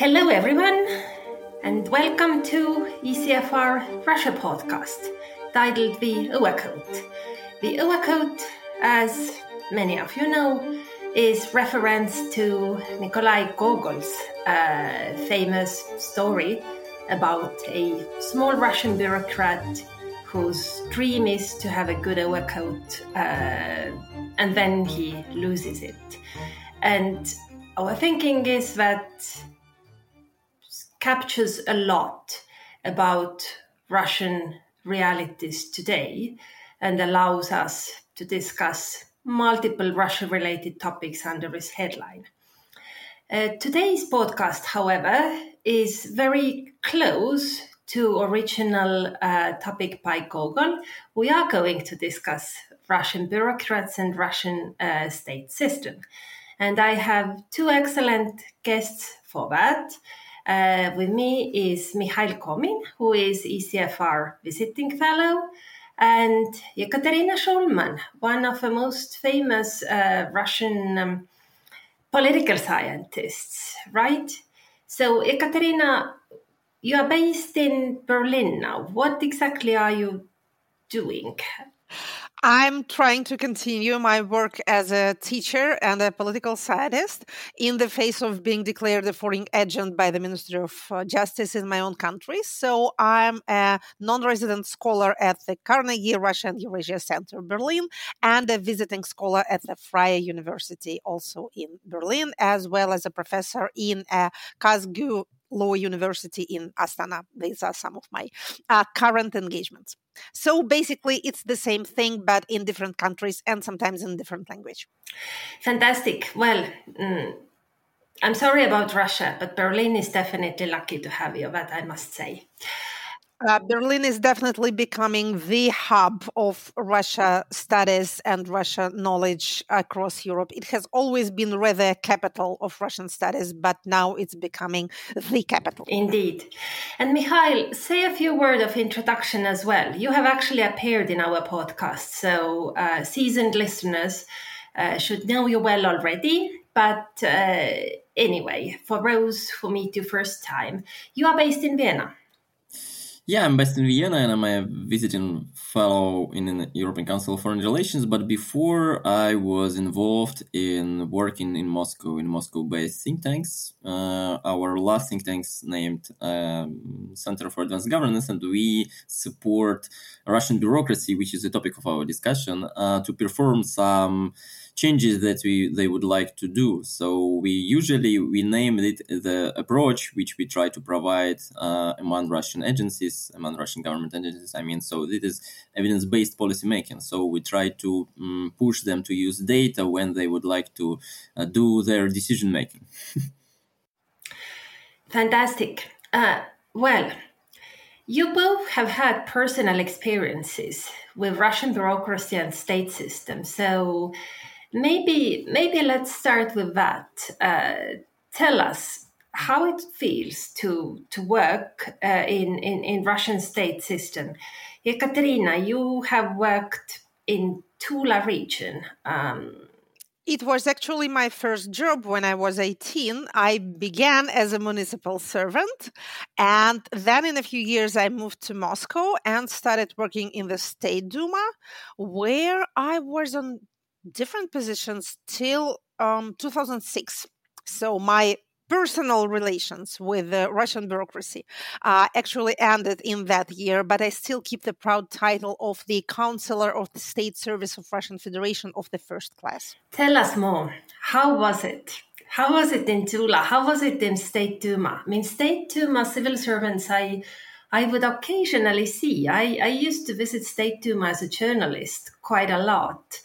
Hello, everyone, and welcome to ECFR Russia podcast titled The Overcoat. The Overcoat, as many of you know, is reference to Nikolai Gogol's uh, famous story about a small Russian bureaucrat whose dream is to have a good overcoat uh, and then he loses it. And our thinking is that captures a lot about Russian realities today and allows us to discuss multiple Russia related topics under this headline. Uh, today's podcast, however, is very close to original uh, topic by Gogol, we are going to discuss Russian bureaucrats and Russian uh, state system. And I have two excellent guests for that. Uh, with me is Mikhail Komin, who is ECFR visiting fellow, and Ekaterina Schulmann, one of the most famous uh, Russian um, political scientists, right? So, Ekaterina, you are based in Berlin now. What exactly are you doing? I'm trying to continue my work as a teacher and a political scientist in the face of being declared a foreign agent by the Ministry of uh, Justice in my own country. So I'm a non resident scholar at the Carnegie Russian Eurasia Center Berlin and a visiting scholar at the Freie University also in Berlin, as well as a professor in a KazGU Law University in Astana. These are some of my uh, current engagements. So basically, it's the same thing, but in different countries and sometimes in different language. Fantastic. Well, mm, I'm sorry about Russia, but Berlin is definitely lucky to have you, that I must say. Uh, Berlin is definitely becoming the hub of Russia studies and Russia knowledge across Europe. It has always been rather capital of Russian studies, but now it's becoming the capital. Indeed. And Mikhail, say a few words of introduction as well. You have actually appeared in our podcast, so uh, seasoned listeners uh, should know you well already. But uh, anyway, for those who meet you first time, you are based in Vienna. Yeah, I'm based in Vienna and I'm a visiting fellow in the European Council of Foreign Relations. But before, I was involved in working in Moscow in Moscow-based think tanks. Uh, our last think tanks named um, Center for Advanced Governance, and we support Russian bureaucracy, which is the topic of our discussion, uh, to perform some changes that we they would like to do. So we usually we name it the approach which we try to provide uh, among Russian agencies, among Russian government agencies. I mean, so it is evidence-based policy making. So we try to um, push them to use data when they would like to uh, do their decision making. Fantastic. Uh, well. You both have had personal experiences with Russian bureaucracy and state system. So, Maybe maybe let's start with that. Uh, tell us how it feels to to work uh, in, in in Russian state system. Ekaterina, you have worked in Tula region. Um, it was actually my first job when I was 18. I began as a municipal servant. And then in a few years, I moved to Moscow and started working in the State Duma, where I was on different positions till um, 2006. So my personal relations with the Russian bureaucracy uh, actually ended in that year, but I still keep the proud title of the Counselor of the State Service of Russian Federation of the first class. Tell us more. How was it? How was it in Tula? How was it in State Duma? I mean, State Duma civil servants, I I would occasionally see. I, I used to visit State Duma as a journalist quite a lot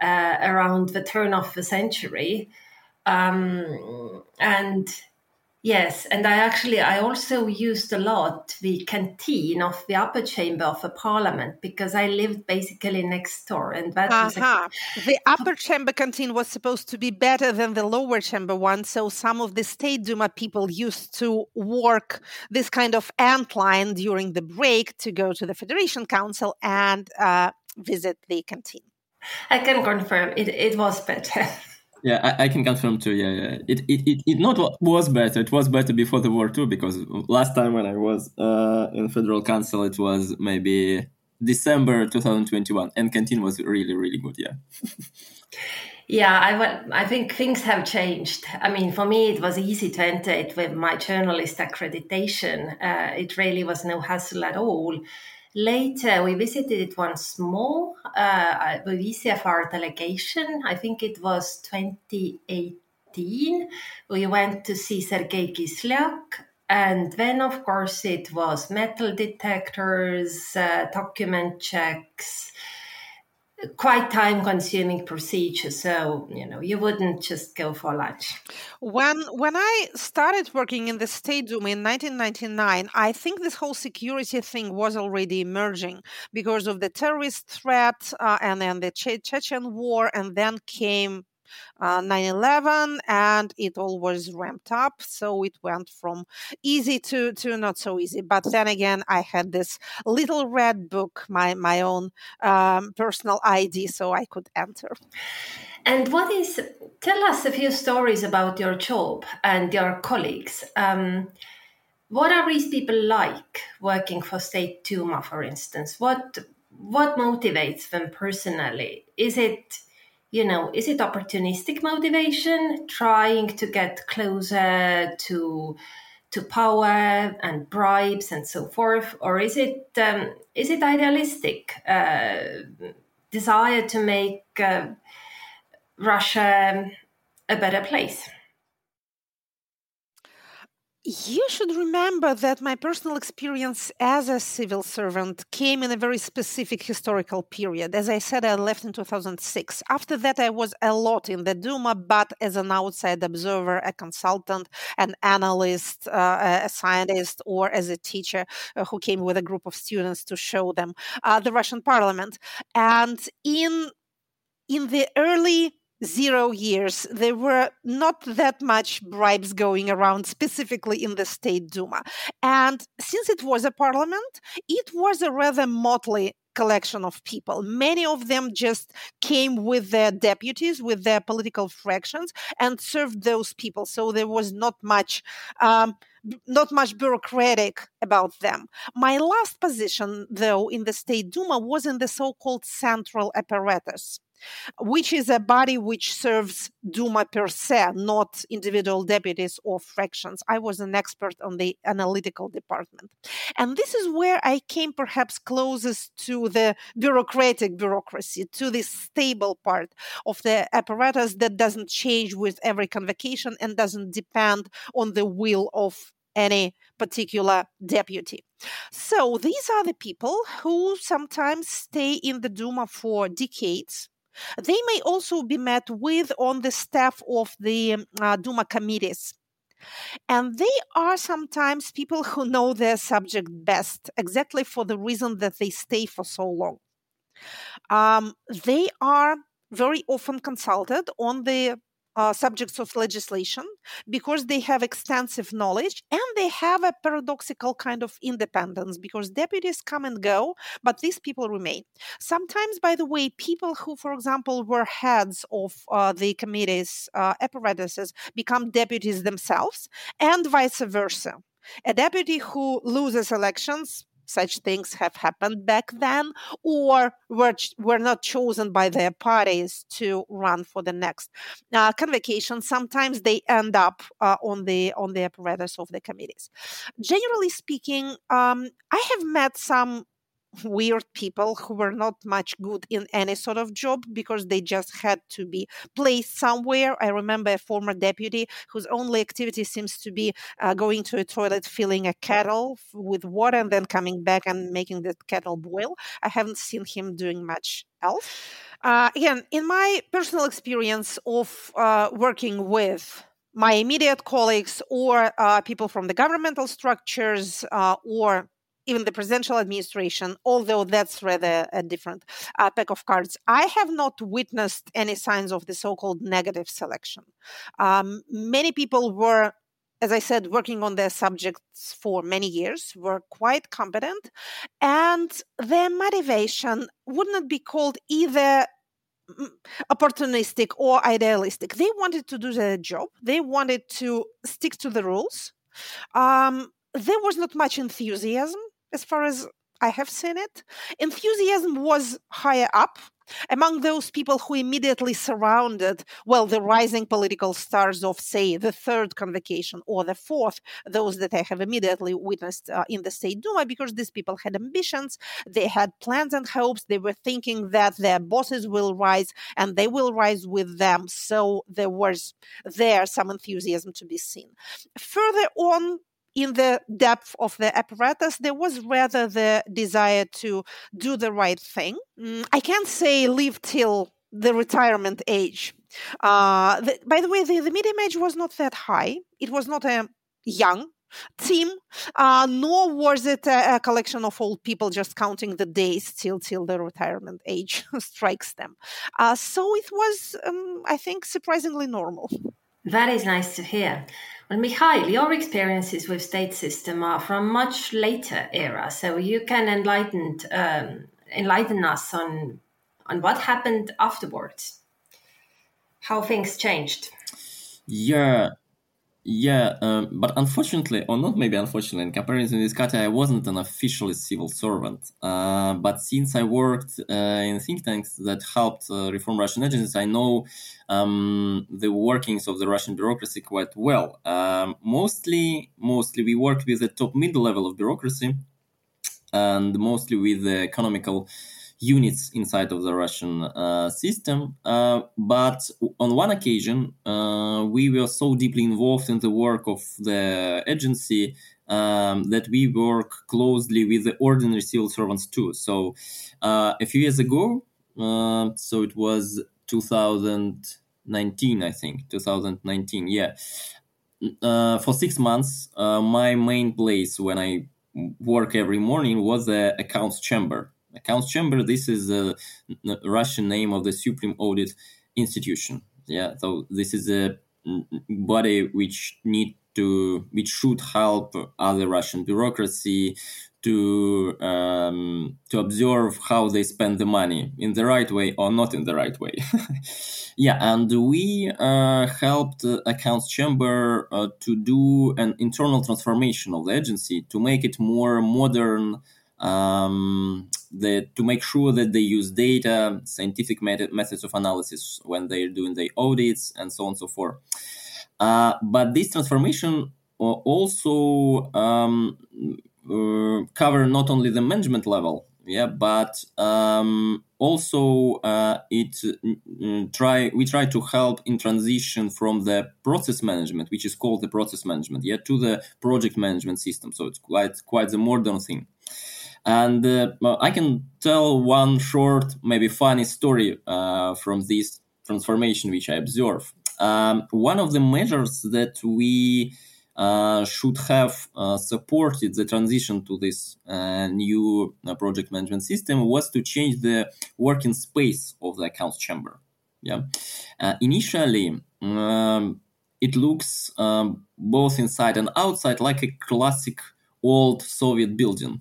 uh, around the turn of the century. Um, and yes, and I actually I also used a lot the canteen of the upper chamber of the parliament because I lived basically next door, and that uh-huh. a, the upper chamber canteen was supposed to be better than the lower chamber one. So some of the state Duma people used to work this kind of ant line during the break to go to the Federation Council and uh, visit the canteen. I can confirm it, it was better. Yeah, I, I, can confirm too. Yeah, yeah. It, it, it, it not was better. It was better before the war too, because last time when I was uh, in federal council, it was maybe December 2021, and canteen was really, really good. Yeah. Yeah, I, I think things have changed. I mean, for me, it was easy to enter it with my journalist accreditation. Uh, it really was no hassle at all. Later, we visited it once more uh, with ECFR delegation. I think it was 2018. We went to see Sergei Kislyak. And then, of course, it was metal detectors, uh, document checks, quite time consuming procedure so you know you wouldn't just go for lunch. When when i started working in the state duma in 1999 i think this whole security thing was already emerging because of the terrorist threat uh, and then the che- chechen war and then came uh, 9-11 and it all was ramped up so it went from easy to to not so easy. But then again i had this little red book my my own um, personal id so i could enter. And what is tell us a few stories about your job and your colleagues. Um, what are these people like working for state duma for instance? What what motivates them personally? Is it you know, is it opportunistic motivation, trying to get closer to to power and bribes and so forth, or is it um, is it idealistic uh, desire to make uh, Russia a better place? You should remember that my personal experience as a civil servant came in a very specific historical period. As I said, I left in 2006. After that, I was a lot in the Duma, but as an outside observer, a consultant, an analyst, uh, a scientist, or as a teacher uh, who came with a group of students to show them uh, the Russian parliament. And in in the early zero years, there were not that much bribes going around, specifically in the State Duma. And since it was a parliament, it was a rather motley collection of people. Many of them just came with their deputies, with their political fractions, and served those people. So there was not much. Um, not much bureaucratic about them. My last position, though, in the State Duma was in the so called central apparatus which is a body which serves Duma per se, not individual deputies or fractions. I was an expert on the analytical department. And this is where I came perhaps closest to the bureaucratic bureaucracy, to the stable part of the apparatus that doesn't change with every convocation and doesn't depend on the will of any particular deputy. So these are the people who sometimes stay in the Duma for decades they may also be met with on the staff of the um, uh, Duma committees. And they are sometimes people who know their subject best, exactly for the reason that they stay for so long. Um, they are very often consulted on the uh, subjects of legislation because they have extensive knowledge and they have a paradoxical kind of independence because deputies come and go, but these people remain. Sometimes, by the way, people who, for example, were heads of uh, the committees, uh, apparatuses, become deputies themselves, and vice versa. A deputy who loses elections such things have happened back then or were, were not chosen by their parties to run for the next uh, convocation. Sometimes they end up uh, on the on the apparatus of the committees. Generally speaking um, i have met some weird people who were not much good in any sort of job because they just had to be placed somewhere. I remember a former deputy whose only activity seems to be uh, going to a toilet, filling a kettle with water, and then coming back and making the kettle boil. I haven't seen him doing much else. Uh, again, in my personal experience of uh, working with my immediate colleagues or uh, people from the governmental structures uh, or even the presidential administration, although that's rather a different uh, pack of cards, I have not witnessed any signs of the so called negative selection. Um, many people were as I said, working on their subjects for many years, were quite competent, and their motivation would not be called either opportunistic or idealistic. They wanted to do their job. They wanted to stick to the rules. Um, there was not much enthusiasm as far as I have seen it. Enthusiasm was higher up among those people who immediately surrounded, well, the rising political stars of, say, the third convocation or the fourth, those that I have immediately witnessed uh, in the State Duma, because these people had ambitions, they had plans and hopes, they were thinking that their bosses will rise and they will rise with them. So there was there some enthusiasm to be seen. Further on, in the depth of the apparatus, there was rather the desire to do the right thing. Mm, I can't say live till the retirement age. Uh, the, by the way, the, the medium age was not that high. It was not a young team, uh, nor was it a, a, collection of old people just counting the days till till the retirement age strikes them. Uh, so it was, um, I think, surprisingly normal. That is nice to hear. Well, Mikhail, your experiences with state system are from much later era, so you can enlighten um, enlighten us on on what happened afterwards, how things changed. Yeah, yeah, um, but unfortunately, or not maybe unfortunately, in comparison with Katya, I wasn't an officially civil servant. Uh, but since I worked uh, in think tanks that helped uh, reform Russian agencies, I know um, the workings of the Russian bureaucracy quite well. Um, mostly, mostly we worked with the top middle level of bureaucracy, and mostly with the economical units inside of the Russian uh, system. Uh, but on one occasion, uh, we were so deeply involved in the work of the agency um, that we work closely with the ordinary civil servants too. So uh, a few years ago, uh, so it was 2019, I think, 2019, yeah. Uh, for six months, my main place when I work every morning was the accounts chamber accounts chamber this is the russian name of the supreme audit institution yeah so this is a body which need to which should help other russian bureaucracy to um, to observe how they spend the money in the right way or not in the right way. yeah, and we uh, helped accounts chamber uh, to do an internal transformation of the agency to make it more modern, um, the, to make sure that they use data, scientific method, methods of analysis when they're doing the audits, and so on and so forth. Uh, but this transformation also um, uh, cover not only the management level, yeah, but um, also uh, it uh, try we try to help in transition from the process management, which is called the process management, yeah, to the project management system. So it's quite quite the modern thing. And uh, I can tell one short, maybe funny story uh, from this transformation which I observe. Um, one of the measures that we uh, should have uh, supported the transition to this uh, new uh, project management system was to change the working space of the accounts chamber. Yeah, initially. Um, it looks um, both inside and outside like a classic old Soviet building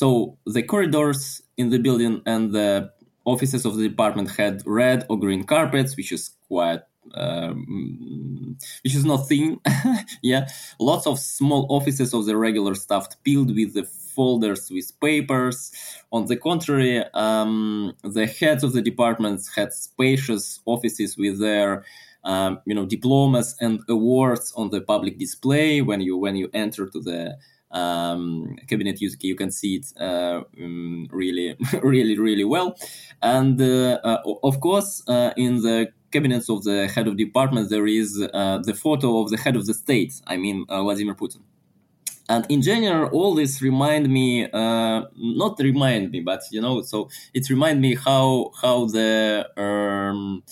so the corridors in the building and the offices of the department had red or green carpets, which is quite um, which is not yeah, lots of small offices of the regular staff filled with the folders with papers. On the contrary, um, the heads of the departments had spacious offices with their um, you know diplomas and awards on the public display when you when you enter to the um, cabinet use you can see it uh, um, really really really well. And uh, uh, of course uh, in the cabinets of the head of department there is uh, the photo of the head of the state i mean vladimir putin. And in general all this remind me not remind me but you know so it remind me how how the um,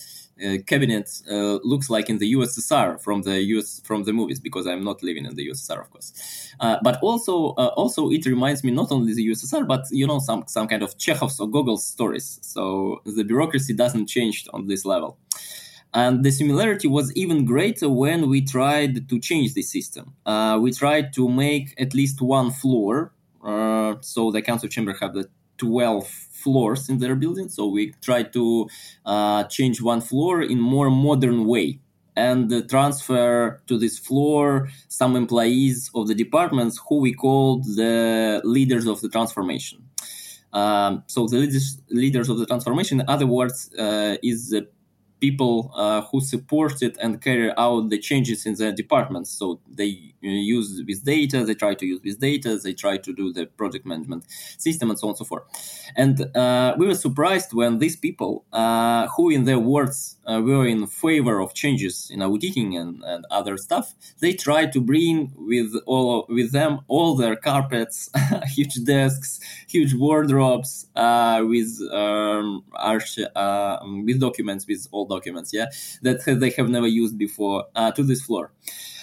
uh, cabinet uh, looks like in the USSR from the US from the movies because I'm not living in the USSR, of course. Uh, but also, uh, also it reminds me not only the USSR, but you know some some kind of Chekhov's or Gogol's stories. So the bureaucracy doesn't change on this level. And the similarity was even greater when we tried to change the system. Uh, we tried to make at least one floor, uh, so the accounts chamber had the 12 floors in their building. So we try to uh, change one floor in more modern way and transfer to this floor some employees of the departments who we called the leaders of the transformation. Um, so the leaders, leaders of the transformation, in other words, uh, is the people uh, who supported and carry out the changes in the departments. So they use with data, they try to use with data, they try to do the project management system, and so on and so forth. And uh, we were surprised when these people, uh, who in their words uh, were in favor of changes in auditing and, and other stuff, they tried to bring with all with them all their carpets, huge desks, huge wardrobes, uh, with um, arch, with documents, with all documents, yeah, that they have never used before uh, to this floor.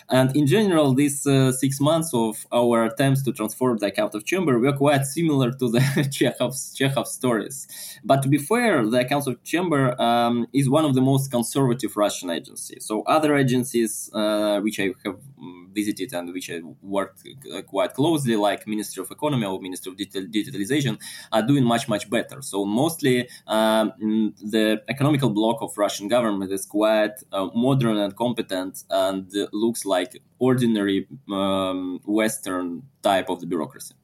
And in general, these uh, six months of our attempts to transform the account of chamber were quite similar to the Chekhov's, Chekhov stories. But to be fair, the accounts of chamber um, is one of the most conservative Russian agencies. So other agencies uh, which I have mm, visited and which I worked uh, quite closely, like Ministry of Economy or Ministry of Digital- Digitalization, are doing much much better. So mostly um, the economical block of Russian government is quite uh, modern and competent and looks like like ordinary um, Western type of the bureaucracy.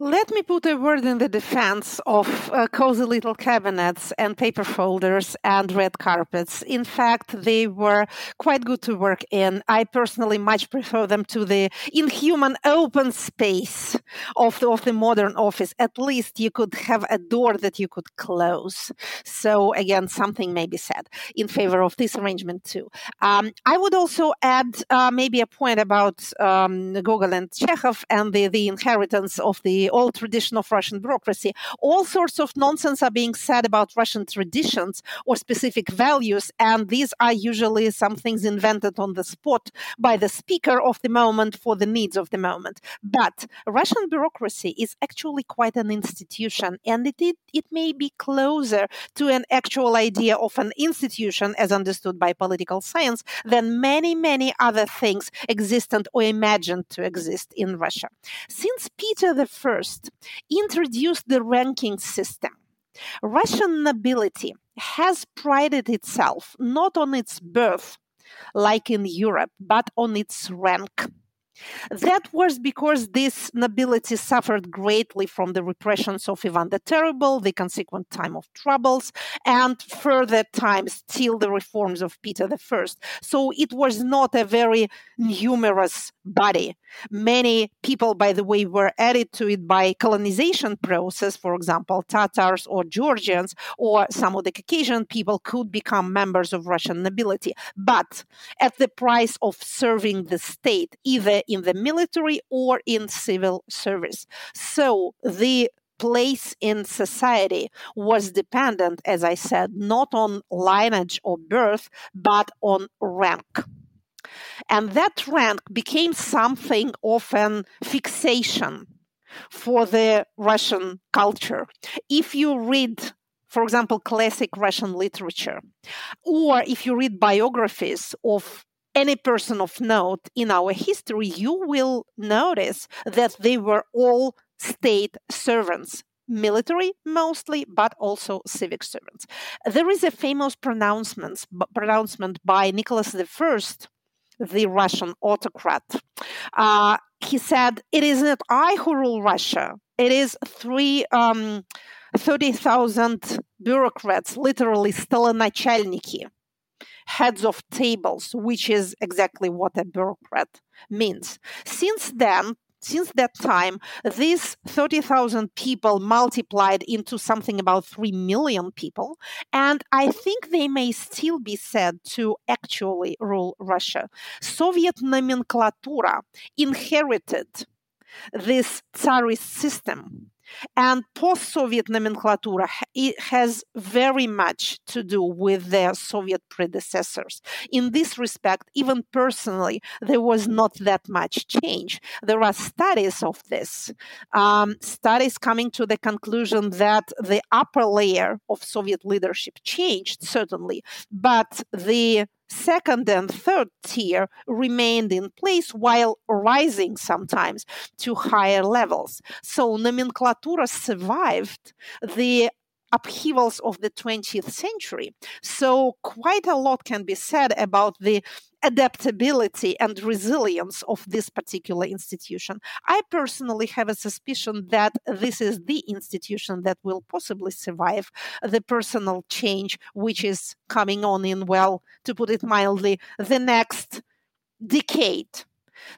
Let me put a word in the defense of uh, cozy little cabinets and paper folders and red carpets. In fact, they were quite good to work in. I personally much prefer them to the inhuman open space of the, of the modern office. At least you could have a door that you could close. So, again, something may be said in favor of this arrangement, too. Um, I would also add uh, maybe a point about um, Gogol and Chekhov and the, the inheritance of the the old tradition of Russian bureaucracy. All sorts of nonsense are being said about Russian traditions or specific values, and these are usually some things invented on the spot by the speaker of the moment for the needs of the moment. But Russian bureaucracy is actually quite an institution, and it, it, it may be closer to an actual idea of an institution as understood by political science than many, many other things existent or imagined to exist in Russia. Since Peter the first introduced the ranking system. Russian nobility has prided itself not on its birth, like in Europe, but on its rank. That was because this nobility suffered greatly from the repressions of Ivan the Terrible, the consequent time of troubles, and further times till the reforms of Peter I. So it was not a very numerous body. Many people, by the way, were added to it by colonization process. For example, Tatars or Georgians or some of the Caucasian people could become members of Russian nobility, but at the price of serving the state, either in the military or in civil service. So the place in society was dependent, as I said, not on lineage or birth, but on rank. And that rank became something of an fixation for the Russian culture. If you read for example, classic Russian literature, or if you read biographies of any person of note in our history, you will notice that they were all state servants, military mostly, but also civic servants. There is a famous pronouncement, pronouncement by Nicholas I, the Russian autocrat. Uh, he said, It is not I who rule Russia, it is three. Um, 30,000 bureaucrats, literally stoloначальники, heads of tables, which is exactly what a bureaucrat means. Since then, since that time, these 30,000 people multiplied into something about 3 million people. And I think they may still be said to actually rule Russia. Soviet nomenclatura inherited this Tsarist system and post Soviet nomenclatura it has very much to do with their Soviet predecessors. In this respect, even personally, there was not that much change. There are studies of this, um, studies coming to the conclusion that the upper layer of Soviet leadership changed, certainly, but the second and third tier remained in place while rising sometimes to higher levels. So nomenclatura survived the upheavals of the 20th century. So, quite a lot can be said about the adaptability and resilience of this particular institution. I personally have a suspicion that this is the institution that will possibly survive the personal change which is coming on in, well, to put it mildly, the next decade.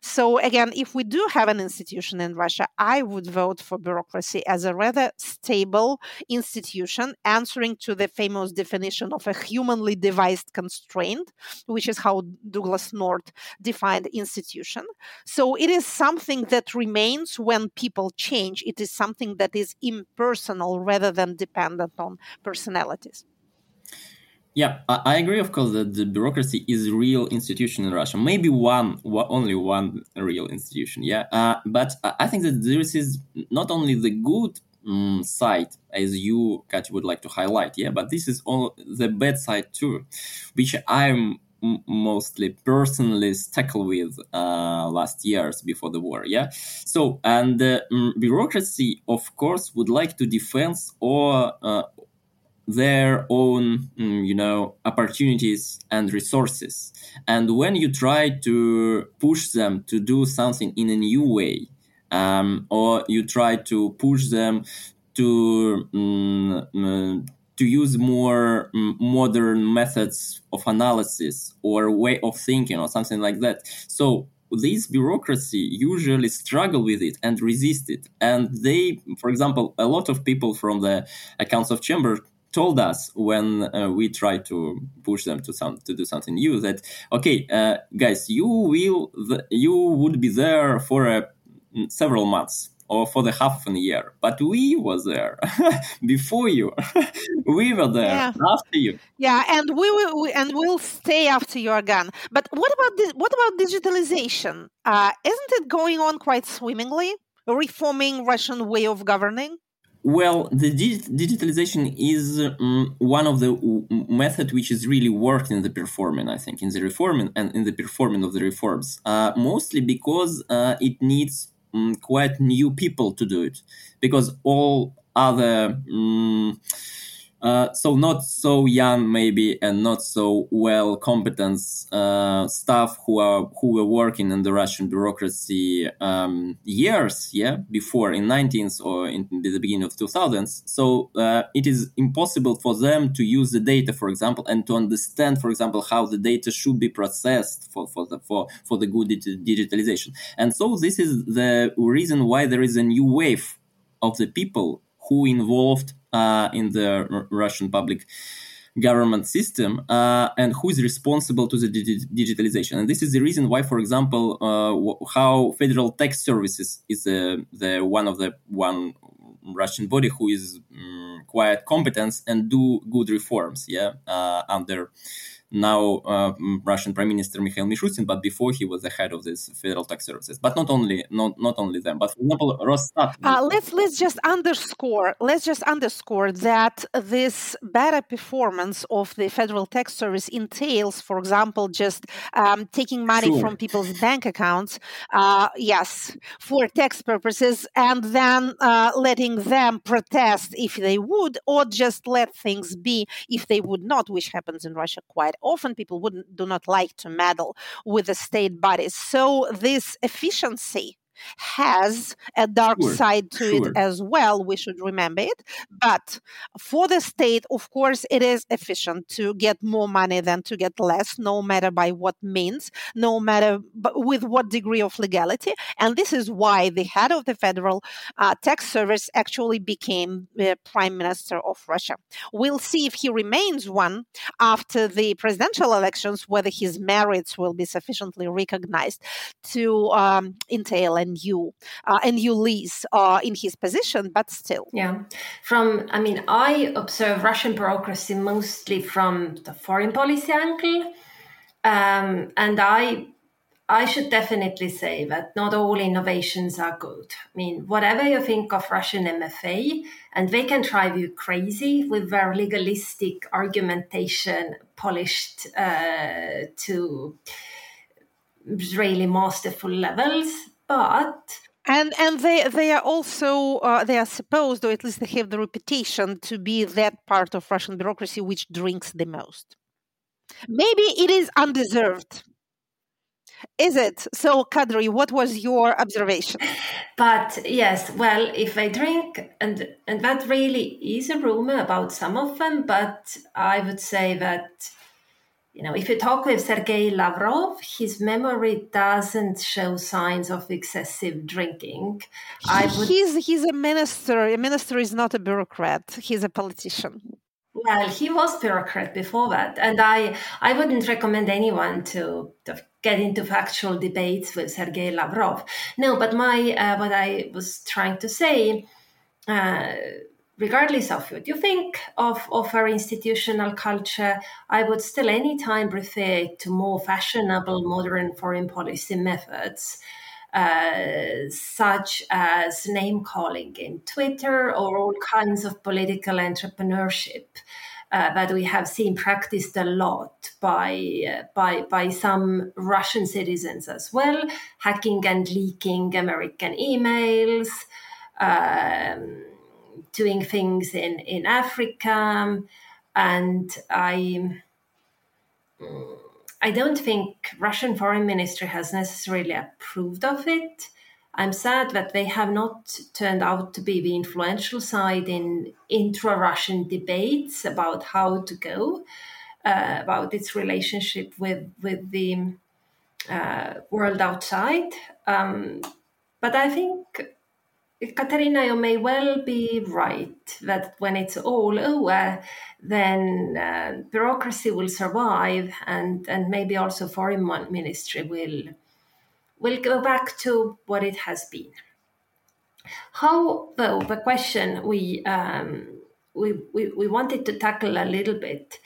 So, again, if we do have an institution in Russia, I would vote for bureaucracy as a rather stable institution, answering to the famous definition of a humanly devised constraint, which is how Douglass North defined institution. So, it is something that remains when people change, it is something that is impersonal rather than dependent on personalities. Yeah, I agree, of course, that the bureaucracy is real institution in Russia. Maybe one, only one real institution. Yeah, uh, but I think that this is not only the good um, side, as you, Katya, would like to highlight. Yeah, but this is all the bad side too, which I'm mostly personally tackle with uh, last years before the war yeah so and uh, bureaucracy of course would like to defend or uh, their own mm, you know opportunities and resources. And when you try to push them to do something in a new way um, or you try to push them to um, to use more modern methods of analysis or way of thinking or something like that. So this bureaucracy usually struggle with it and resist it. And they for example a lot of people from the accounts of chamber told us when uh, we tried to push them to some to do something new that okay uh, guys you will you would be there for a, mm, several months or for the half of a year but we was there before you. We were there yeah. after you. Yeah and we will we, and we'll stay after you are gone but what about this what about digitalization? Uh, isn't it going on quite swimmingly? Reforming russian way of governing well, the digitalization is um, one of the method which is really worked in the performing. I think in the reforming and in the performing of the reforms, uh, mostly because uh, it needs um, quite new people to do it, because all other. Um, uh, so not so young maybe and not so well competent uh, staff who are who were working in the Russian bureaucracy um, years yeah before in 19th or in the beginning of 2000s so uh, it is impossible for them to use the data for example and to understand for example how the data should be processed for for the for for the good digitalization. And so this is the reason why there is a new wave of the people who involved uh, in the R- Russian public government system uh, and who is responsible to the dig- digitalization. And this is the reason why, for example, uh, w- how Federal Tax Services is uh, the one of the one Russian body who is um, quite competent and do good reforms. Yeah, uh, under now uh, Russian Prime Minister Mikhail Mishustin, but before he was the head of this federal tax services. But not only not not only them, but for example, Rosstat. Uh, let's let's just underscore let's just underscore that this better performance of the federal tax service entails, for example, just um, taking money sure. from people's bank accounts, uh, yes, for tax purposes, and then uh, letting them protest if they would, or just let things be if they would not, which happens in Russia quite often people wouldn't do not like to meddle with the state bodies. So this efficiency has a dark sure, side to sure. it as well. We should remember it. But for the state, of course, it is efficient to get more money than to get less, no matter by what means, no matter with what degree of legality. And this is why the head of the federal uh, tax service actually became the prime minister of Russia. We'll see if he remains one after the presidential elections, whether his merits will be sufficiently recognized to um, entail a new uh, a new lease uh, in his position, but still. Yeah, from I mean, I observe Russian bureaucracy mostly from the foreign policy angle, um, and I I should definitely say that not all innovations are good. I mean, whatever you think of Russian MFA, and they can drive you crazy with their legalistic argumentation polished uh, to really masterful levels. But and and they they are also uh, they are supposed or at least they have the reputation to be that part of russian bureaucracy which drinks the most. Maybe it is undeserved. Is it? So kadri what was your observation? But yes well if they drink and and that really is a rumor about some of them but i would say that you know, if you talk with Sergei Lavrov, his memory doesn't show signs of excessive drinking. I would... He's he's a minister. A minister is not a bureaucrat. He's a politician. Well, he was bureaucrat before that, and I I wouldn't recommend anyone to, to get into factual debates with Sergei Lavrov. No, but my uh, what I was trying to say. Uh, regardless of what you think of, of our institutional culture, I would still anytime refer to more fashionable modern foreign policy methods. Uh, such as name calling in Twitter or all kinds of political entrepreneurship uh, that we have seen practiced a lot by, uh, by, by some Russian citizens as well, hacking and leaking American emails. Um, doing things in in Africa, and I. I don't think Russian foreign ministry has necessarily approved of it. I'm sad that they have not turned out to be the influential side in intra-Russian debates about how to go uh, about its relationship with with the uh, world outside. Um, but I think Katerina, you may well be right that when it's all over, then uh, bureaucracy will survive, and and maybe also foreign ministry will will go back to what it has been. How, though, the question we um, we, we we wanted to tackle a little bit: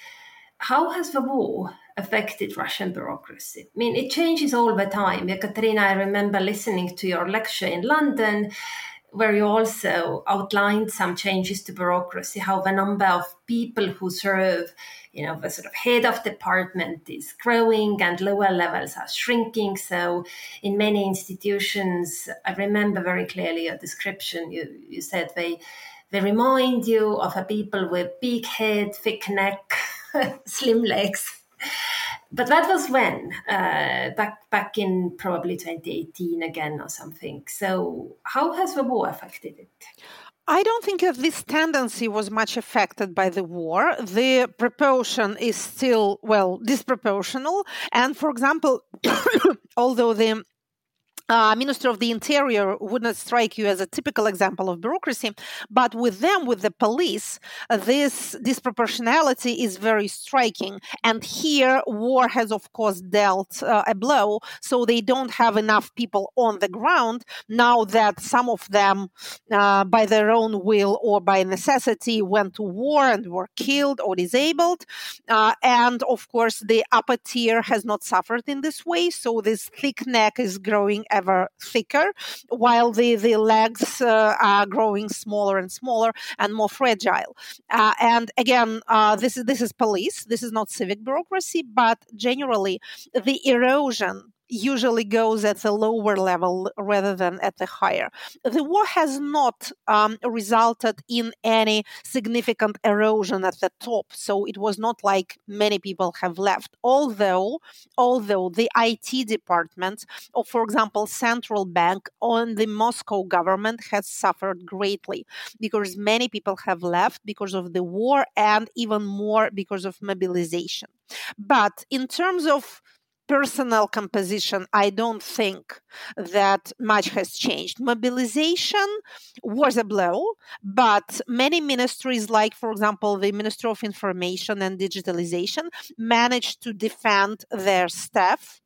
How has the war affected Russian bureaucracy? I mean, it changes all the time. Katerina, I remember listening to your lecture in London where you also outlined some changes to bureaucracy, how the number of people who serve, you know, the sort of head of department is growing and lower levels are shrinking. So in many institutions, I remember very clearly your description. You, you said they they remind you of a people with big head, thick neck, slim legs but that was when uh, back back in probably 2018 again or something. So how has the war affected it? I don't think that this tendency was much affected by the war. The proportion is still, well, disproportional. And for example, although the uh, Minister of the Interior would not strike you as a typical example of bureaucracy, but with them, with the police, uh, this disproportionality is very striking. And here, war has, of course, dealt uh, a blow, so they don't have enough people on the ground now that some of them, uh, by their own will or by necessity, went to war and were killed or disabled. Uh, and of course, the upper tier has not suffered in this way, so this thick neck is growing ever thicker, while the, the legs uh, are growing smaller and smaller and more fragile. Uh, and again, uh, this is this is police. This is not civic bureaucracy, but generally the erosion usually goes at the lower level rather than at the higher. The war has not um, resulted in any significant erosion at the top, so it was not like many people have left. Although, although the IT department, or for example, central bank, on the Moscow government has suffered greatly because many people have left because of the war and even more because of mobilization. But in terms of personnel composition, I don't think that much has changed. Mobilization was a blow, but many ministries, like, for example, the Ministry of Information and Digitalization, managed to defend their staff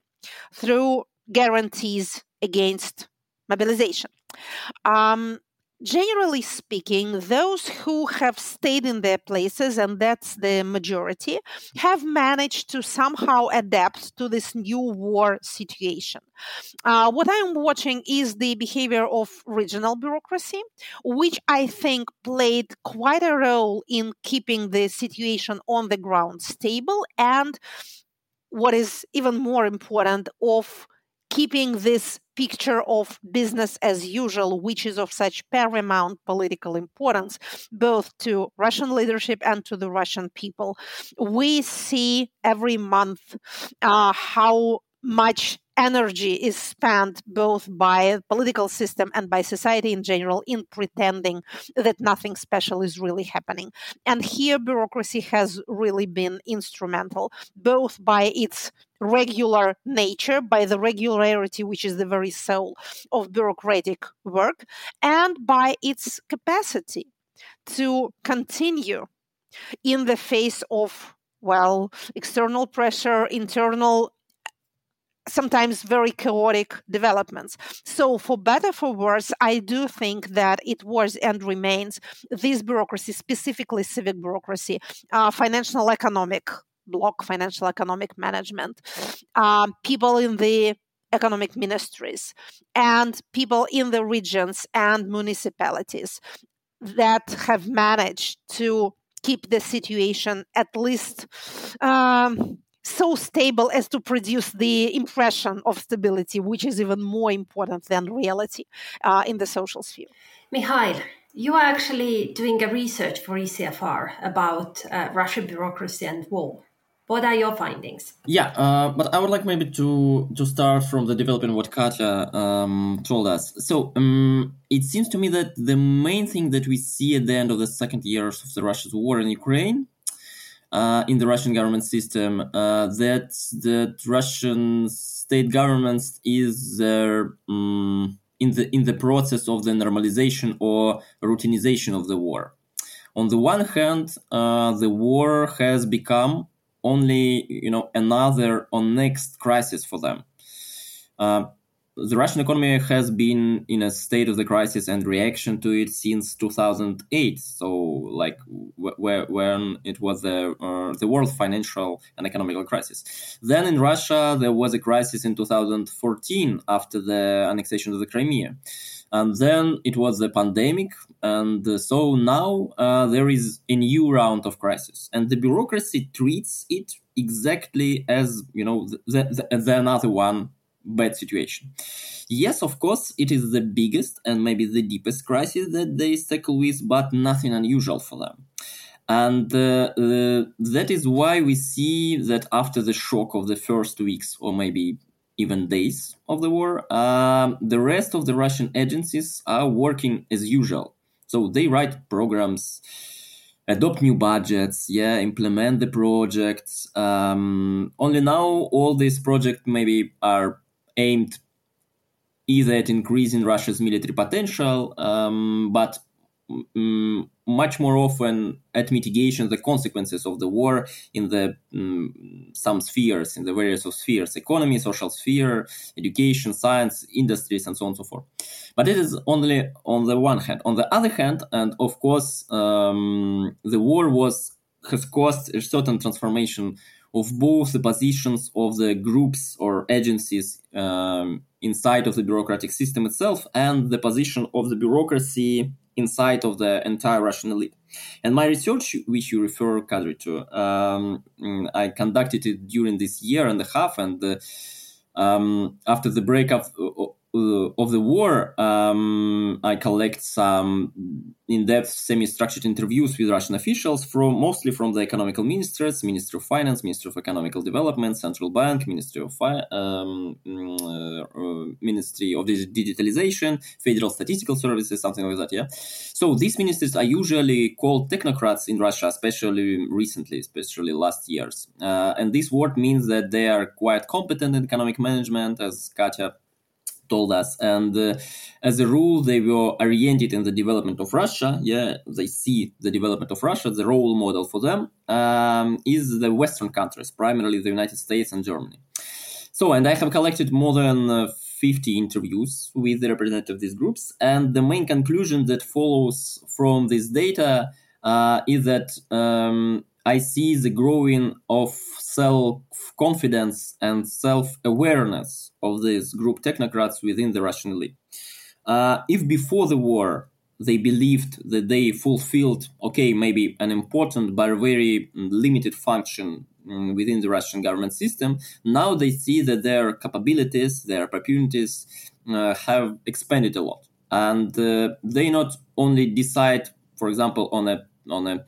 through guarantees against mobilization. Um, generally speaking, those who have stayed in their places, and that's the majority, have managed to somehow adapt to this new war situation. Uh, what I'm watching is the behavior of regional bureaucracy, which I think played quite a role in keeping the situation on the ground stable and what is even more important of keeping this picture of business as usual, which is of such paramount political importance, both to Russian leadership and to the Russian people. We see every month uh, how much energy is spent both by the political system and by society in general in pretending that nothing special is really happening. And here, bureaucracy has really been instrumental, both by its regular nature, by the regularity, which is the very soul of bureaucratic work, and by its capacity to continue in the face of well, external pressure, internal sometimes very chaotic developments. So, for better for worse, I do think that it was and remains this bureaucracy, specifically civic bureaucracy, uh, financial economic block, financial economic management, um, people in the economic ministries, and people in the regions and municipalities that have managed to keep the situation at least um, so stable as to produce the impression of stability, which is even more important than reality uh, in the social sphere. Mikhail, you are actually doing a research for ECFR about uh, Russian bureaucracy and war. What are your findings? Yeah, uh, but I would like maybe to to start from the development what Katya um, told us. So um, it seems to me that the main thing that we see at the end of the second years of the Russia's war in Ukraine uh, in the Russian government system uh, that the Russian state government is um, in the in the process of the normalization or routinization of the war. On the one hand, uh, the war has become only you know another or next crisis for them. Uh, the Russian economy has been in a state of the crisis and reaction to it since 2008. So, like w- when it was the uh, the world financial and economical crisis. Then in Russia there was a crisis in 2014 after the annexation of the Crimea, and then it was the pandemic, and so now uh, there is a new round of crisis, and the bureaucracy treats it exactly as you know the, the, the another one bad situation. Yes, of course, it is the biggest and maybe the deepest crisis that they tackle with, but nothing unusual for them. And uh, uh, that is why we see that after the shock of the first weeks or maybe even days of the war, um, the rest of the Russian agencies are working as usual. So they write programs, adopt new budgets, yeah, implement the projects. Um, only now all these projects maybe are aimed either at increasing Russia's military potential, um, but um, much more often at mitigation the consequences of the war in the um, some spheres, in the various of spheres, economy, social sphere, education, science, industries, and so on and so forth. But it is only on the one hand. On the other hand, and of course, um, the war was has caused a certain transformation of both the positions of the groups or agencies um, inside of the bureaucratic system itself and the position of the bureaucracy inside of the entire Russian elite. And my research, which you refer, Kadri, to, um, I conducted it during this year and a half, and uh, um, after the breakup of the war, um, I collect some in-depth, semi-structured interviews with Russian officials from mostly from the economical ministers, Ministry of Finance, Ministry of Economical Development, Central Bank, Ministry of Fi- um, uh, uh, Ministry of Digitalization, Federal Statistical Services, something like that. Yeah. So these ministers are usually called technocrats in Russia, especially recently, especially last years. Uh, and this word means that they are quite competent in economic management, as Katya told us. And uh, as a rule, they were oriented in the development of Russia. Yeah, they see the development of Russia. The role model for them um, is the Western countries, primarily the United States and Germany. So, and I have collected more than uh, 50 interviews with the representatives of these groups. And the main conclusion that follows from this data uh, is that um, I see the growing of self confidence and self awareness of these group technocrats within the Russian elite. Uh, if before the war they believed that they fulfilled, okay, maybe an important but very limited function mm, within the Russian government system, now they see that their capabilities, their opportunities uh, have expanded a lot. And uh, they not only decide, for example, on a on a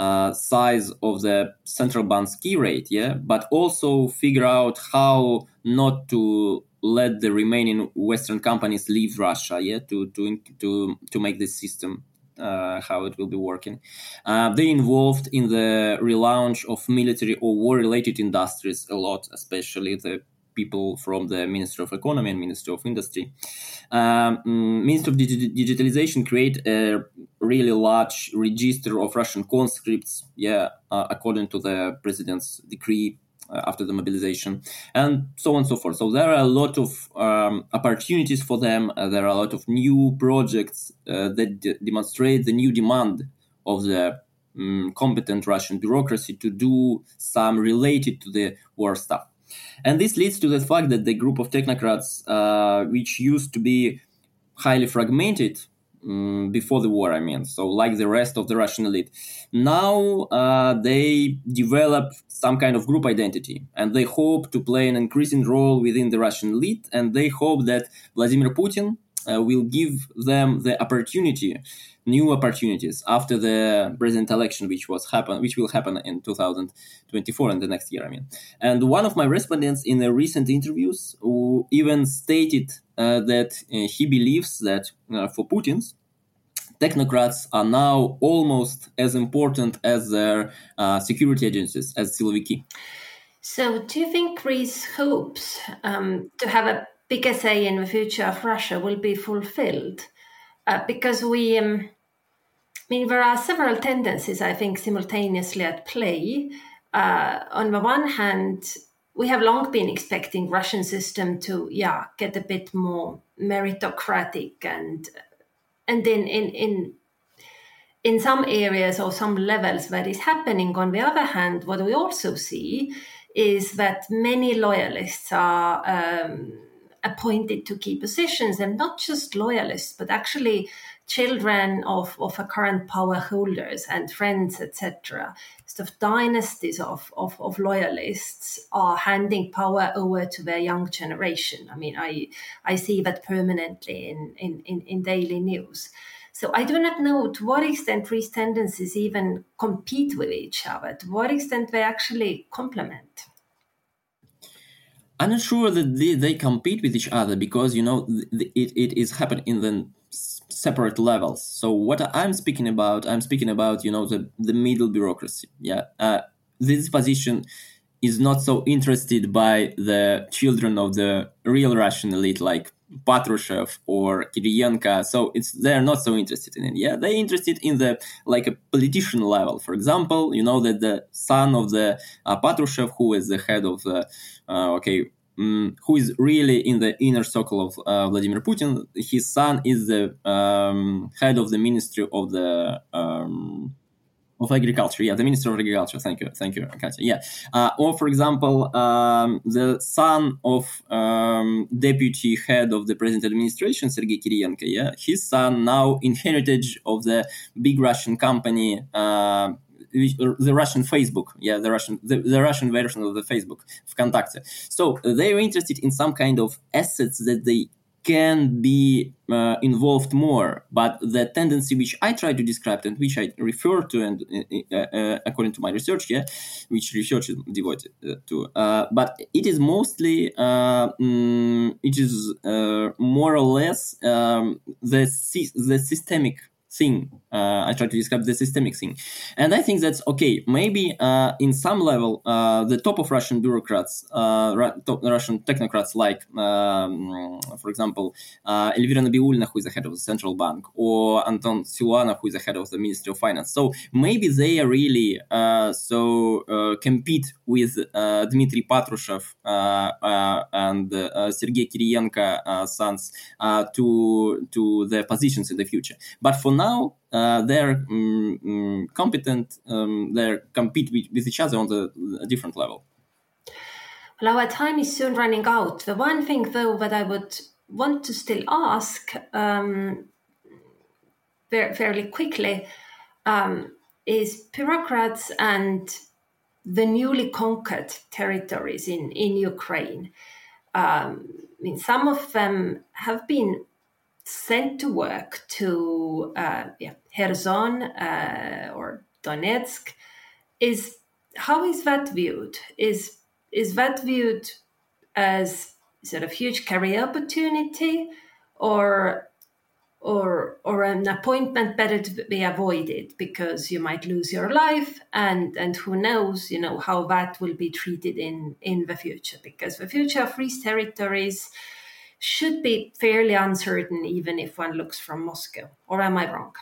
uh, size of the central bank's key rate, yeah, but also figure out how not to let the remaining Western companies leave Russia, yeah, to to to to make this system uh, how it will be working. Uh, they involved in the relaunch of military or war-related industries a lot, especially the people from the Ministry of Economy and Ministry of Industry. Um, mm, Ministry of Digi- Digitalization create a really large register of Russian conscripts, yeah, uh, according to the president's decree uh, after the mobilization, and so on and so forth. So there are a lot of um, opportunities for them. Uh, there are a lot of new projects uh, that d- demonstrate the new demand of the um, competent Russian bureaucracy to do some related to the war stuff. And this leads to the fact that the group of technocrats, uh, which used to be highly fragmented, um, before the war, I mean. So, like the rest of the Russian elite. Now uh, they develop some kind of group identity and they hope to play an increasing role within the Russian elite. And they hope that Vladimir Putin uh, will give them the opportunity, new opportunities after the president election, which was happen, which will happen in 2024 and the next year. I mean, and one of my respondents in the recent interviews even stated uh, that uh, he believes that uh, for Putin's technocrats are now almost as important as their uh, security agencies, as Siloviki. So, do you think Greece hopes um, to have a bigger say in the future of Russia will be fulfilled? Uh, because we, um, I mean, there are several tendencies, I think, simultaneously at play. Uh, on the one hand, we have long been expecting Russian system to, yeah, get a bit more meritocratic and and then in in in some areas or some levels that is happening. On the other hand, what we also see is that many loyalists are um, appointed to key positions, and not just loyalists, but actually children of, of a current power holders and friends, etc. Sort of dynasties of, of, of loyalists are handing power over to their young generation. I mean, I I see that permanently in, in, in, in daily news. So I do not know to what extent these tendencies even compete with each other, to what extent they actually complement. I'm not sure that they, they compete with each other because you know it, it is happening in the separate levels. So what I'm speaking about, I'm speaking about you know the the middle bureaucracy. Yeah, uh, this position is not so interested by the children of the real Russian elite like Patrushev or Kirienko. So it's they're not so interested in it. Yeah, they're interested in the like a politician level. For example, you know that the son of the uh, Patrushev, who is the head of the uh, okay um, who is really in the inner circle of uh, Vladimir Putin. His son is the um, head of the Ministry of the um, of Agriculture. Yeah, the Minister of Agriculture. Thank you, thank you, Katya. Yeah, uh, or for example, um, the son of um, deputy head of the present administration, Sergei Kirienko. Yeah, his son now in heritage of the big Russian company. Uh, the Russian Facebook, yeah, the Russian the, the Russian version of the Facebook, VKontakte. So they are interested in some kind of assets that they can be uh, involved more but the tendency which i try to describe and which i refer to and uh, uh, according to my research yeah which research is devoted uh, to uh, but it is mostly um, it is more or less um, the the systemic thing. Uh, I try to describe the systemic thing, and I think that's okay. Maybe uh, in some level, uh, the top of Russian bureaucrats, uh, top Russian technocrats, like um, for example uh, Elvira Nabiullina, who is the head of the central bank, or Anton Siluanov, who is the head of the Ministry of Finance. So maybe they are really uh, so compete with Dmitry Patrushev and Sergei Kirienko sons to to their positions in the future. But for now, uh, they're um, competent. Um, they're compete with, with, each other on the a different level. Well, our time is soon running out. The one thing, though, that I would want to still ask um, fairly quickly um, is bureaucrats and the newly conquered territories in, in Ukraine. Um, I mean, some of them have been sent to work to uh, yeah, Kherson uh, or Donetsk. Is how is that viewed? Is is that viewed as sort of huge career opportunity, or or or an appointment better to be avoided because you might lose your life and and who knows you know how that will be treated in in the future because the future of these territories should be fairly uncertain, even if one looks from Moscow. Or am I wrong?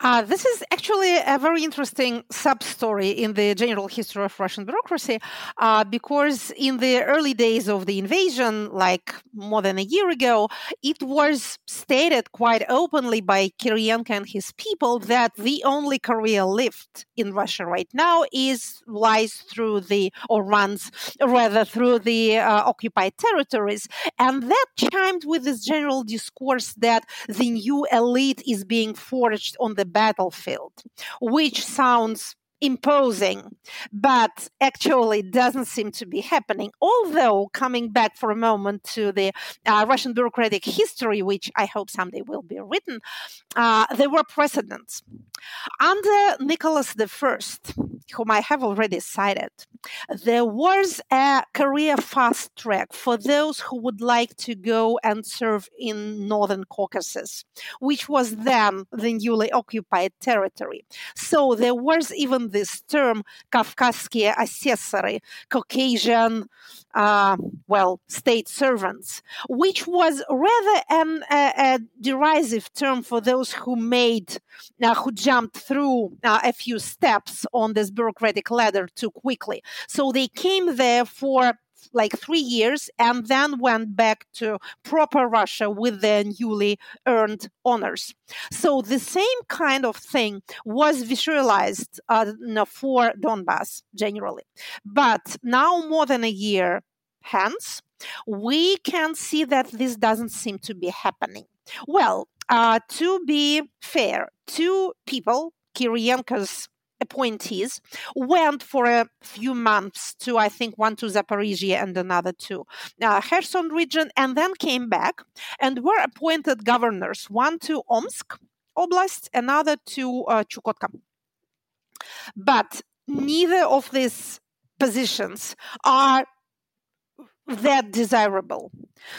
Uh, this is actually a very interesting sub story in the general history of Russian bureaucracy, uh, because in the early days of the invasion, like more than a year ago, it was stated quite openly by Kirienko and his people that the only career left in Russia right now is lies through the or runs rather through the uh, occupied territories, and that chimed with this general discourse that the new elite is being forged on the battlefield, which sounds imposing, but actually doesn't seem to be happening. Although, coming back for a moment to the uh, Russian bureaucratic history, which I hope someday will be written, uh, there were precedents. Under Nicholas I, whom I have already cited, there was a career fast track for those who would like to go and serve in Northern Caucasus, which was then the newly occupied territory. So there was even this term Kafkaskian assessori, Caucasian, uh, well, state servants, which was rather an, a, a, derisive term for those who made, uh, who jumped through uh, a few steps on this bureaucratic ladder too quickly. So they came there for like three years and then went back to proper Russia with their newly earned honors. So the same kind of thing was visualized uh, for Donbass generally. But now, more than a year hence, we can see that this doesn't seem to be happening. Well, uh, to be fair, two people, Kirienko's appointees went for a few months to, I think, one to Zaporizhia and another to uh, Kherson region, and then came back and were appointed governors, one to Omsk Oblast, another to uh, Chukotka. But neither of these positions are that desirable.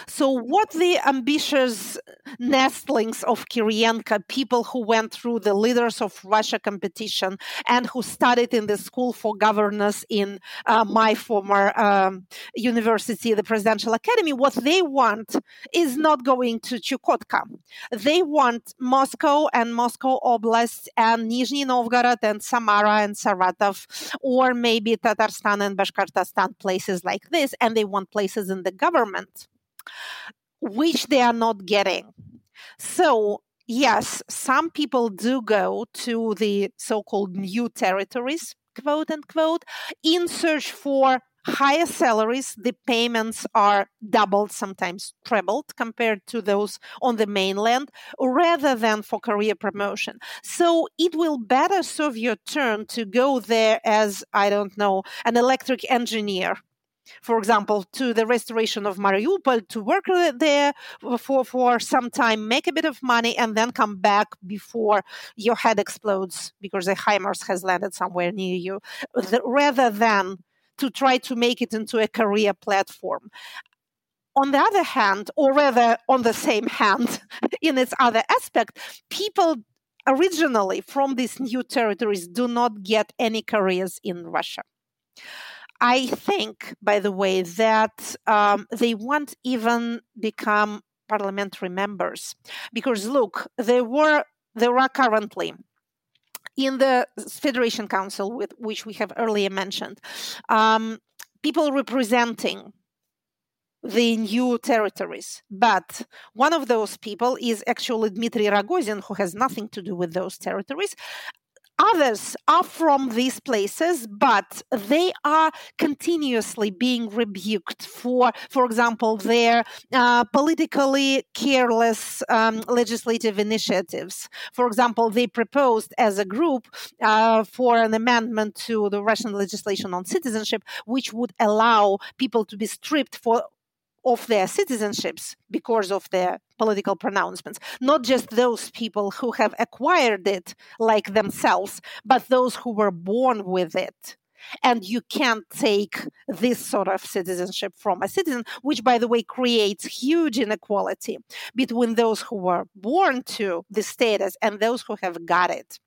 So, what the ambitious nestlings of Kirienko, people who went through the Leaders of Russia competition and who studied in the School for Governors in uh, my former um, university, the Presidential Academy, what they want is not going to Chukotka. They want Moscow and Moscow Oblast and Nizhny Novgorod and Samara and Saratov, or maybe Tatarstan and Bashkortostan, places like this, and they want places in the government which they are not getting. So, yes, some people do go to the so called new territories, quote unquote, in search for higher salaries. The payments are doubled, sometimes trebled compared to those on the mainland, rather than for career promotion. So it will better serve your turn to go there as, I don't know, an electric engineer for example, to the restoration of Mariupol, to work there for, for some time, make a bit of money, and then come back before your head explodes because a HIMARS has landed somewhere near you, rather than to try to make it into a career platform. On the other hand, or rather on the same hand, in its other aspect, people originally from these new territories do not get any careers in Russia. I think, by the way, that um, they won't even become parliamentary members because look, there were there are currently in the Federation Council, with which we have earlier mentioned, um, people representing the new territories. But one of those people is actually Dmitry Rogozin, who has nothing to do with those territories. Others are from these places, but they are continuously being rebuked for, for example, their uh, politically careless um, legislative initiatives. For example, they proposed as a group uh, for an amendment to the Russian legislation on citizenship, which would allow people to be stripped for of their citizenships because of their political pronouncements. Not just those people who have acquired it like themselves, but those who were born with it. And you can't take this sort of citizenship from a citizen, which, by the way, creates huge inequality between those who were born to the status and those who have got it.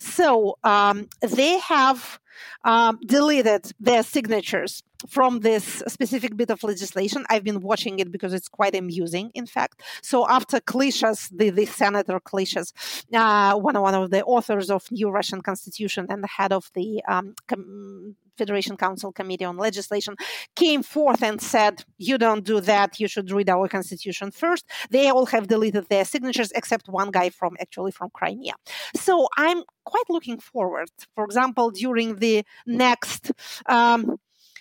So um, they have um, deleted their signatures from this specific bit of legislation. I've been watching it because it's quite amusing, in fact. So after Klishas, the, the Senator Klishas, uh, one, one of the authors of New Russian Constitution and the head of the um, com- Federation Council Committee on Legislation, came forth and said, You don't do that. You should read our constitution first. They all have deleted their signatures, except one guy from actually from Crimea. So I'm quite looking forward, for example, during the next. Um,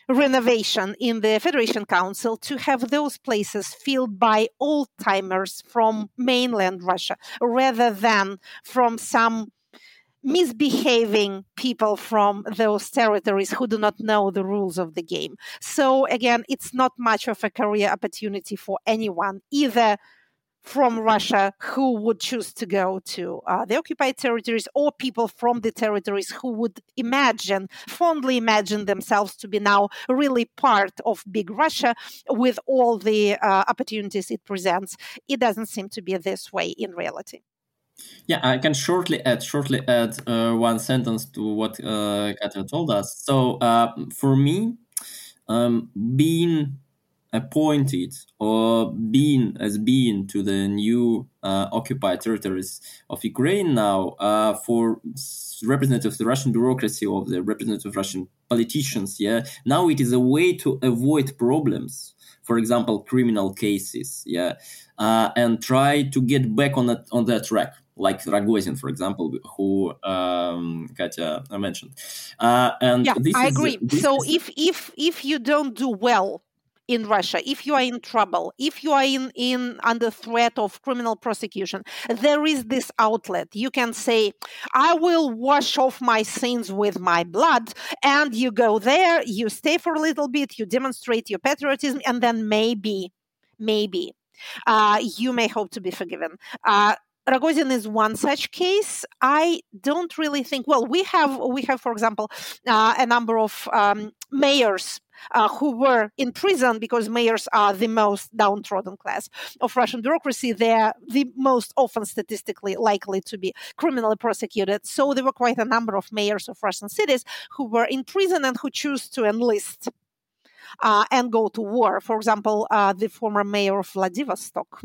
renovation in the Federation Council to have those places filled by old timers from mainland Russia rather than from some misbehaving people from those territories who do not know the rules of the game. So, again, it's not much of a career opportunity for anyone, either from Russia who would choose to go to uh, the occupied territories or people from the territories who would imagine, fondly imagine themselves to be now really part of big Russia with all the uh, opportunities it presents. It doesn't seem to be this way in reality. Yeah, I can shortly add shortly add uh, one sentence to what uh, told us. So uh, for me, um, being appointed or being as being to the new uh, occupied territories of Ukraine now uh, for representatives of the Russian bureaucracy or the representative Russian politicians. Yeah, now it is a way to avoid problems. For example, criminal cases. Yeah, uh, and try to get back on that on that track like Rogozin, for example, who um, Katya mentioned. Uh, and yeah, I agree. so is... if if if you don't do well in Russia, if you are in trouble, if you are in, in under threat of criminal prosecution, there is this outlet. You can say, I will wash off my sins with my blood. And you go there, you stay for a little bit, you demonstrate your patriotism, and then maybe, maybe uh, you may hope to be forgiven. Uh, Rogozin is one such case. I don't really think. Well, we have we have, for example, uh, a number of um, mayors uh, who were in prison because mayors are the most downtrodden class of Russian bureaucracy. They're the most often statistically likely to be criminally prosecuted. So there were quite a number of mayors of Russian cities who were in prison and who choose to enlist uh, and go to war. For example, uh, the former mayor of Vladivostok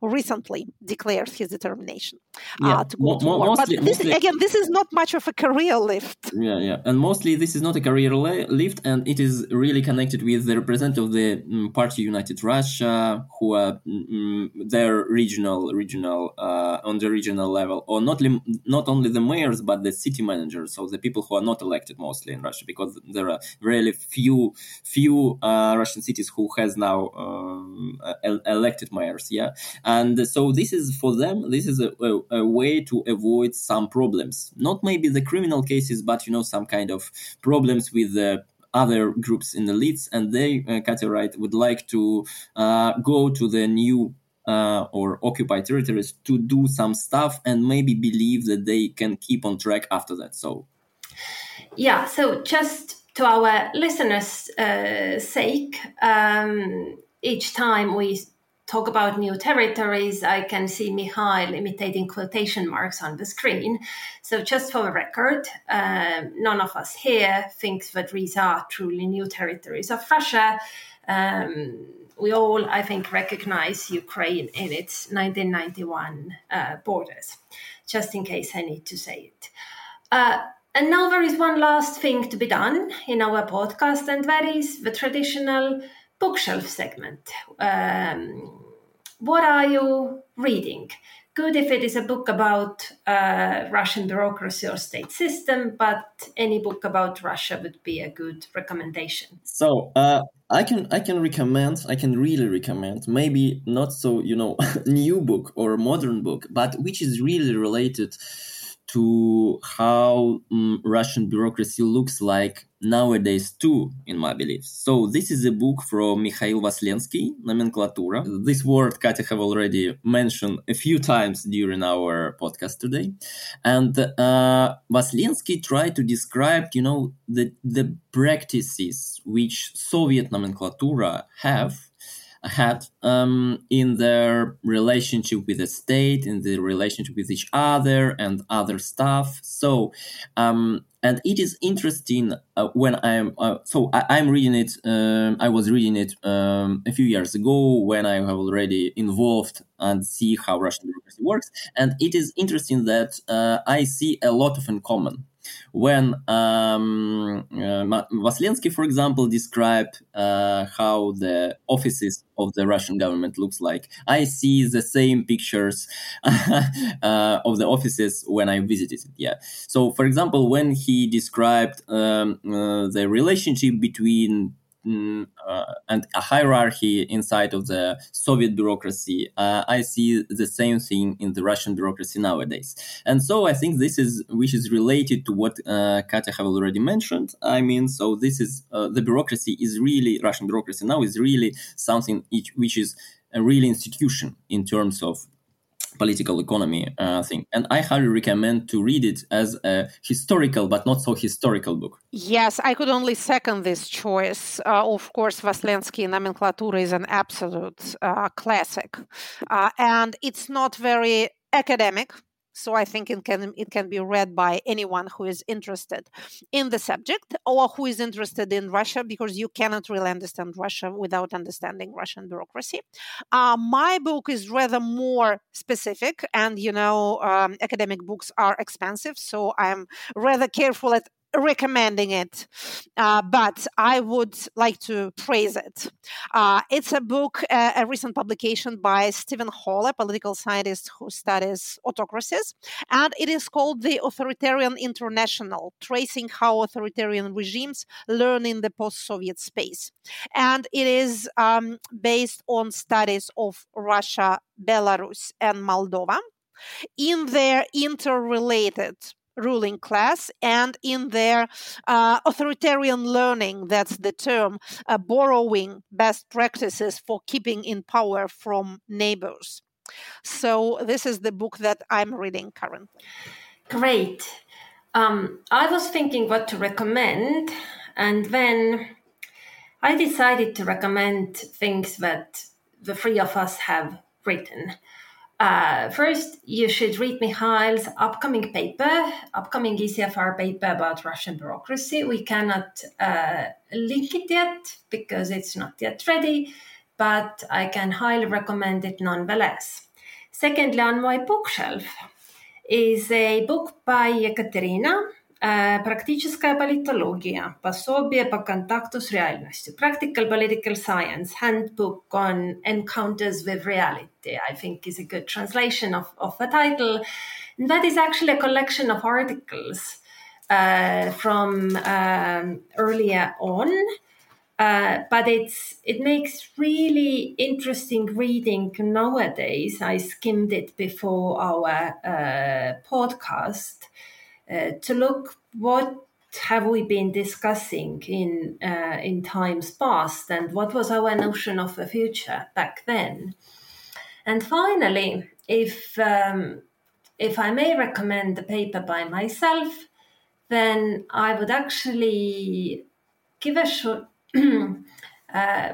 recently declared his determination uh, to go Mo- to war. Mostly, but this, mostly, again, this is not much of a career lift. Yeah, yeah, and mostly this is not a career lift, and it is really connected with the representative of the um, Party United Russia, who are um, their regional, regional uh, on the regional level, or not li- not only the mayors but the city managers, so the people who are not elected mostly in Russia, because there are really few few uh, Russian cities who has now um, elected mayors. Yeah and so this is for them this is a, a, a, way to avoid some problems. Not maybe the criminal cases but you know some kind of problems with the other groups in the leads and they uh, Wright would like to uh, go to the new uh, or occupied territories to do some stuff and maybe believe that they can keep on track after that. So yeah so just to our listeners uh, sake um, each time we talk about new territories, I can see Mikhail imitating quotation marks on the screen. So, just for the record, um, none of us here thinks that these are truly new territories of Russia. Um, we all, I think, recognize Ukraine in its 1991 uh, borders, just in case I need to say it. Uh, and now there is one last thing to be done in our podcast, and that is the traditional bookshelf segment. Um, what are you reading? Good if it is a book about uh, Russian bureaucracy or state system, but any book about Russia would be a good recommendation. So uh, I can I can recommend I can really recommend maybe not so you know new book or modern book, but which is really related to how um, Russian bureaucracy looks like nowadays too, in my beliefs. So this is a book from Mikhail Voslensky, Nomenklatura. This word Katya have already mentioned a few times during our podcast today. And uh, Voslensky tried to describe, you know, the, the practices which Soviet nomenklatura have had um, in their relationship with the state, in the relationship with each other, and other stuff. So, um, and it is interesting uh, when I'm uh, so I, am reading it. Um, I was reading it um, a few years ago when I have already involved and see how Russian democracy works, and it is interesting that uh, I see a lot of in common when um, uh, for example, described uh, how the offices of the Russian government looks like, I see the same pictures uh, of the offices when I visited. Yeah. So, for example, when he described um, uh, the relationship between and a hierarchy inside of the Soviet bureaucracy. Uh, I see the same thing in the Russian bureaucracy nowadays, and so I think this is which is related to what uh, Katya have already mentioned. I mean, so this is uh, the bureaucracy is really Russian bureaucracy now is really something which is a real institution in terms of political economy uh, thing. And I highly recommend to read it as a historical but not so historical book. Yes, I could only second this choice. Uh, of course, Voslensky Nomenklatura is an absolute uh, classic. Uh, and it's not very academic so I think it can it can be read by anyone who is interested in the subject or who is interested in Russia because you cannot really understand Russia without understanding Russian bureaucracy. Uh, my book is rather more specific, and you know, um, academic books are expensive, so I'm rather careful at recommending it, uh, but I would like to praise it. Uh, it's a book, uh, a recent publication by Stephen Hall, a political scientist who studies autocracies, and it is called The Authoritarian International Tracing How Authoritarian Regimes Learn in the Post Soviet Space. And it is um, based on studies of Russia, Belarus, and Moldova in their interrelated ruling class and in their uh, authoritarian learning that's the term uh, borrowing best practices for keeping in power from neighbors. So this is the book that i'm reading currently. Great. Um, i was thinking what to recommend and then i decided to recommend things that the three of us have written uh, first, you should read Mikhail's upcoming paper, upcoming ECFR paper about Russian bureaucracy. We cannot uh, link it yet because it's not yet ready, but I can highly recommend it nonetheless. Secondly, on my bookshelf is a book by Ekaterina, Практическая политология. Пособие по контакту с реальностью. Practical Political Science Handbook on Encounters with Reality, I think is a good translation of, of the title. And that is actually a collection of articles uh, from um, earlier on. Uh, but it's it makes really interesting reading nowadays. I skimmed it before our uh, podcast, uh, to look what have we been discussing in uh, in times past and what was our notion of the future back then and finally if um, if i may recommend the paper by myself then i would actually give a short uh,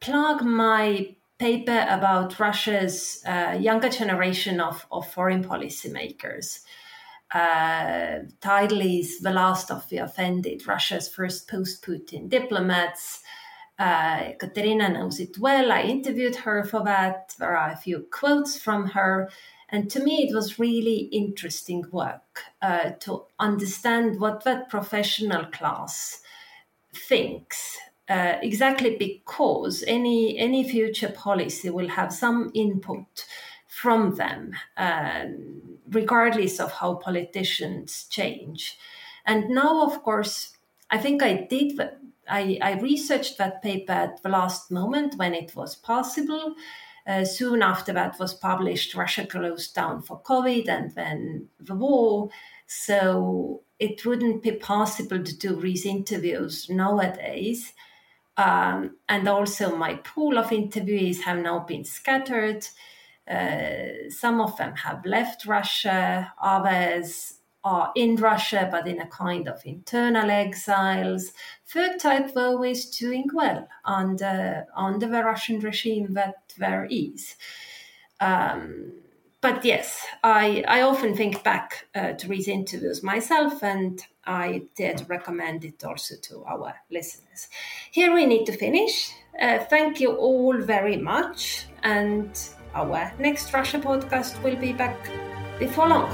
plug my paper about Russia's uh, younger generation of, of foreign policymakers. Uh, title is The Last of the Offended Russia's First Post Putin Diplomats. Uh, Katerina knows it well. I interviewed her for that. There are a few quotes from her. And to me, it was really interesting work uh, to understand what that professional class thinks. Uh, exactly because any any future policy will have some input from them, uh, regardless of how politicians change. And now, of course, I think I did. I, I researched that paper at the last moment when it was possible. Uh, soon after that was published, Russia closed down for COVID and then the war. So it wouldn't be possible to do these interviews nowadays. Um, and also, my pool of interviewees have now been scattered. Uh, some of them have left Russia, others are in Russia but in a kind of internal exiles. Third type, though, is doing well under, under the Russian regime that there is. Um, but yes, I, I often think back uh, to these interviews myself, and I did recommend it also to our listeners. Here we need to finish. Uh, thank you all very much, and our next Russia podcast will be back before long.